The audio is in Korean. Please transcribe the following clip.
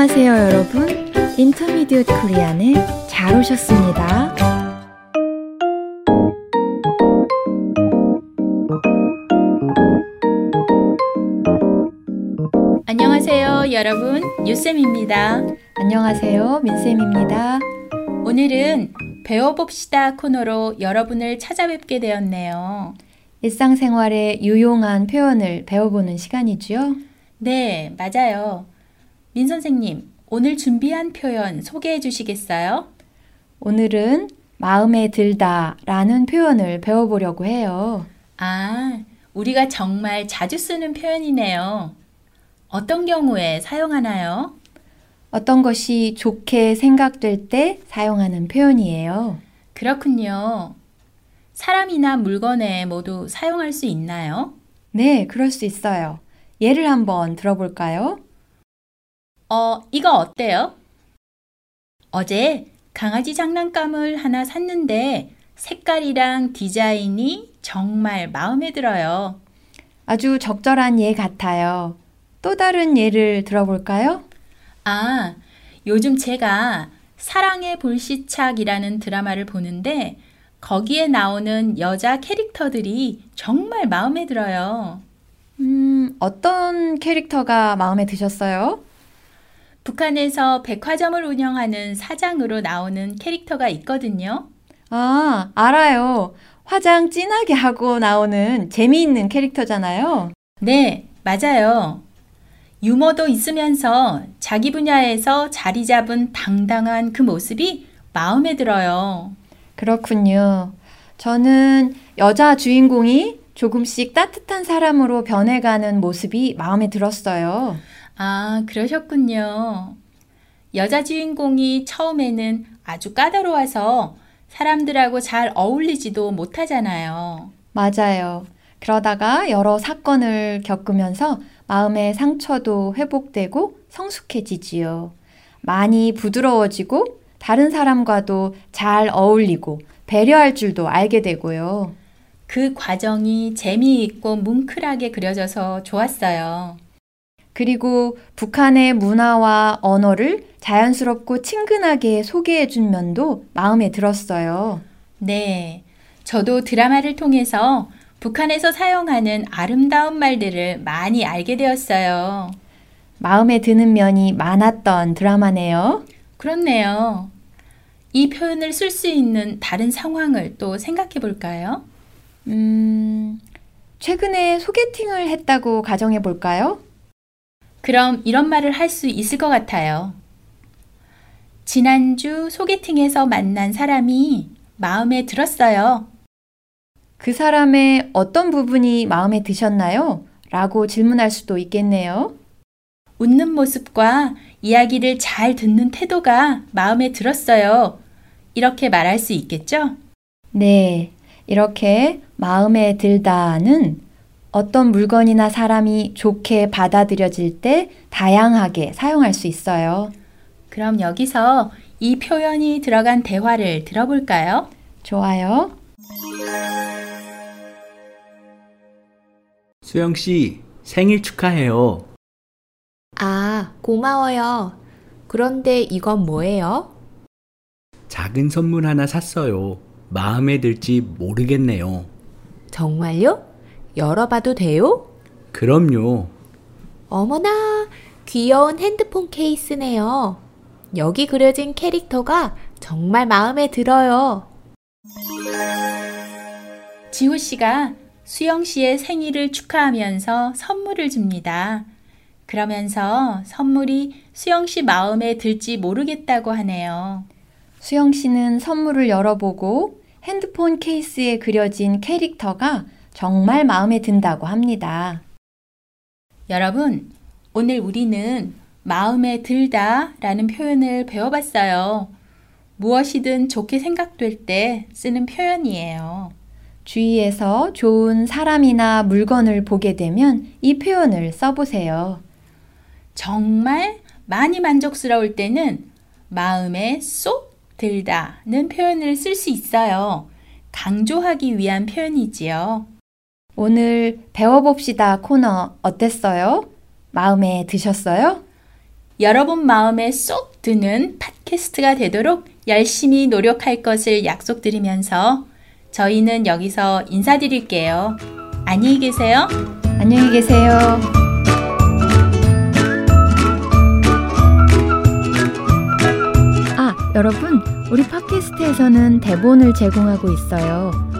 안녕하세요, 여러분. 인터미디엇 코리안에 잘 오셨습니다. 안녕하세요, 여러분. 유쌤입니다. 안녕하세요, 민쌤입니다. 오늘은 배워봅시다 코너로 여러분을 찾아뵙게 되었네요. 일상생활에 유용한 표현을 배워보는 시간이지요? 네, 맞아요. 민 선생님, 오늘 준비한 표현 소개해 주시겠어요? 오늘은 마음에 들다 라는 표현을 배워보려고 해요. 아, 우리가 정말 자주 쓰는 표현이네요. 어떤 경우에 사용하나요? 어떤 것이 좋게 생각될 때 사용하는 표현이에요. 그렇군요. 사람이나 물건에 모두 사용할 수 있나요? 네, 그럴 수 있어요. 예를 한번 들어볼까요? 어, 이거 어때요? 어제 강아지 장난감을 하나 샀는데 색깔이랑 디자인이 정말 마음에 들어요. 아주 적절한 예 같아요. 또 다른 예를 들어볼까요? 아, 요즘 제가 사랑의 불시착이라는 드라마를 보는데 거기에 나오는 여자 캐릭터들이 정말 마음에 들어요. 음, 어떤 캐릭터가 마음에 드셨어요? 북한에서 백화점을 운영하는 사장으로 나오는 캐릭터가 있거든요. 아, 알아요. 화장 진하게 하고 나오는 재미있는 캐릭터잖아요. 네, 맞아요. 유머도 있으면서 자기 분야에서 자리 잡은 당당한 그 모습이 마음에 들어요. 그렇군요. 저는 여자 주인공이 조금씩 따뜻한 사람으로 변해가는 모습이 마음에 들었어요. 아, 그러셨군요. 여자 주인공이 처음에는 아주 까다로워서 사람들하고 잘 어울리지도 못하잖아요. 맞아요. 그러다가 여러 사건을 겪으면서 마음의 상처도 회복되고 성숙해지지요. 많이 부드러워지고 다른 사람과도 잘 어울리고 배려할 줄도 알게 되고요. 그 과정이 재미있고 뭉클하게 그려져서 좋았어요. 그리고 북한의 문화와 언어를 자연스럽고 친근하게 소개해 준 면도 마음에 들었어요. 네. 저도 드라마를 통해서 북한에서 사용하는 아름다운 말들을 많이 알게 되었어요. 마음에 드는 면이 많았던 드라마네요. 그렇네요. 이 표현을 쓸 수 있는 다른 상황을 또 생각해 볼까요? 음, 최근에 소개팅을 했다고 가정해 볼까요? 그럼 이런 말을 할 수 있을 것 같아요. 지난주 소개팅에서 만난 사람이 마음에 들었어요. 그 사람의 어떤 부분이 마음에 드셨나요? 라고 질문할 수도 있겠네요. 웃는 모습과 이야기를 잘 듣는 태도가 마음에 들었어요. 이렇게 말할 수 있겠죠? 네. 이렇게 마음에 들다는 어떤 물건이나 사람이 좋게 받아들여질 때 다양하게 사용할 수 있어요. 그럼 여기서 이 표현이 들어간 대화를 들어볼까요? 좋아요. 수영 씨, 생일 축하해요. 아, 고마워요. 그런데 이건 뭐예요? 작은 선물 하나 샀어요. 마음에 들지 모르겠네요. 정말요? 열어봐도 돼요? 그럼요. 어머나, 귀여운 핸드폰 케이스네요. 여기 그려진 캐릭터가 정말 마음에 들어요. 지호 씨가 수영 씨의 생일을 축하하면서 선물을 줍니다. 그러면서 선물이 수영 씨 마음에 들지 모르겠다고 하네요. 수영 씨는 선물을 열어보고 핸드폰 케이스에 그려진 캐릭터가 정말 마음에 든다고 합니다. 여러분, 오늘 우리는 마음에 들다 라는 표현을 배워봤어요. 무엇이든 좋게 생각될 때 쓰는 표현이에요. 주위에서 좋은 사람이나 물건을 보게 되면 이 표현을 써보세요. 정말 많이 만족스러울 때는 마음에 쏙 들다는 표현을 쓸 수 있어요. 강조하기 위한 표현이지요. 오늘 배워봅시다 코너 어땠어요? 마음에 드셨어요? 여러분 마음에 쏙 드는 팟캐스트가 되도록 열심히 노력할 것을 약속드리면서 저희는 여기서 인사드릴게요. 안녕히 계세요. 안녕히 계세요. 아, 여러분, 우리 팟캐스트에서는 대본을 제공하고 있어요.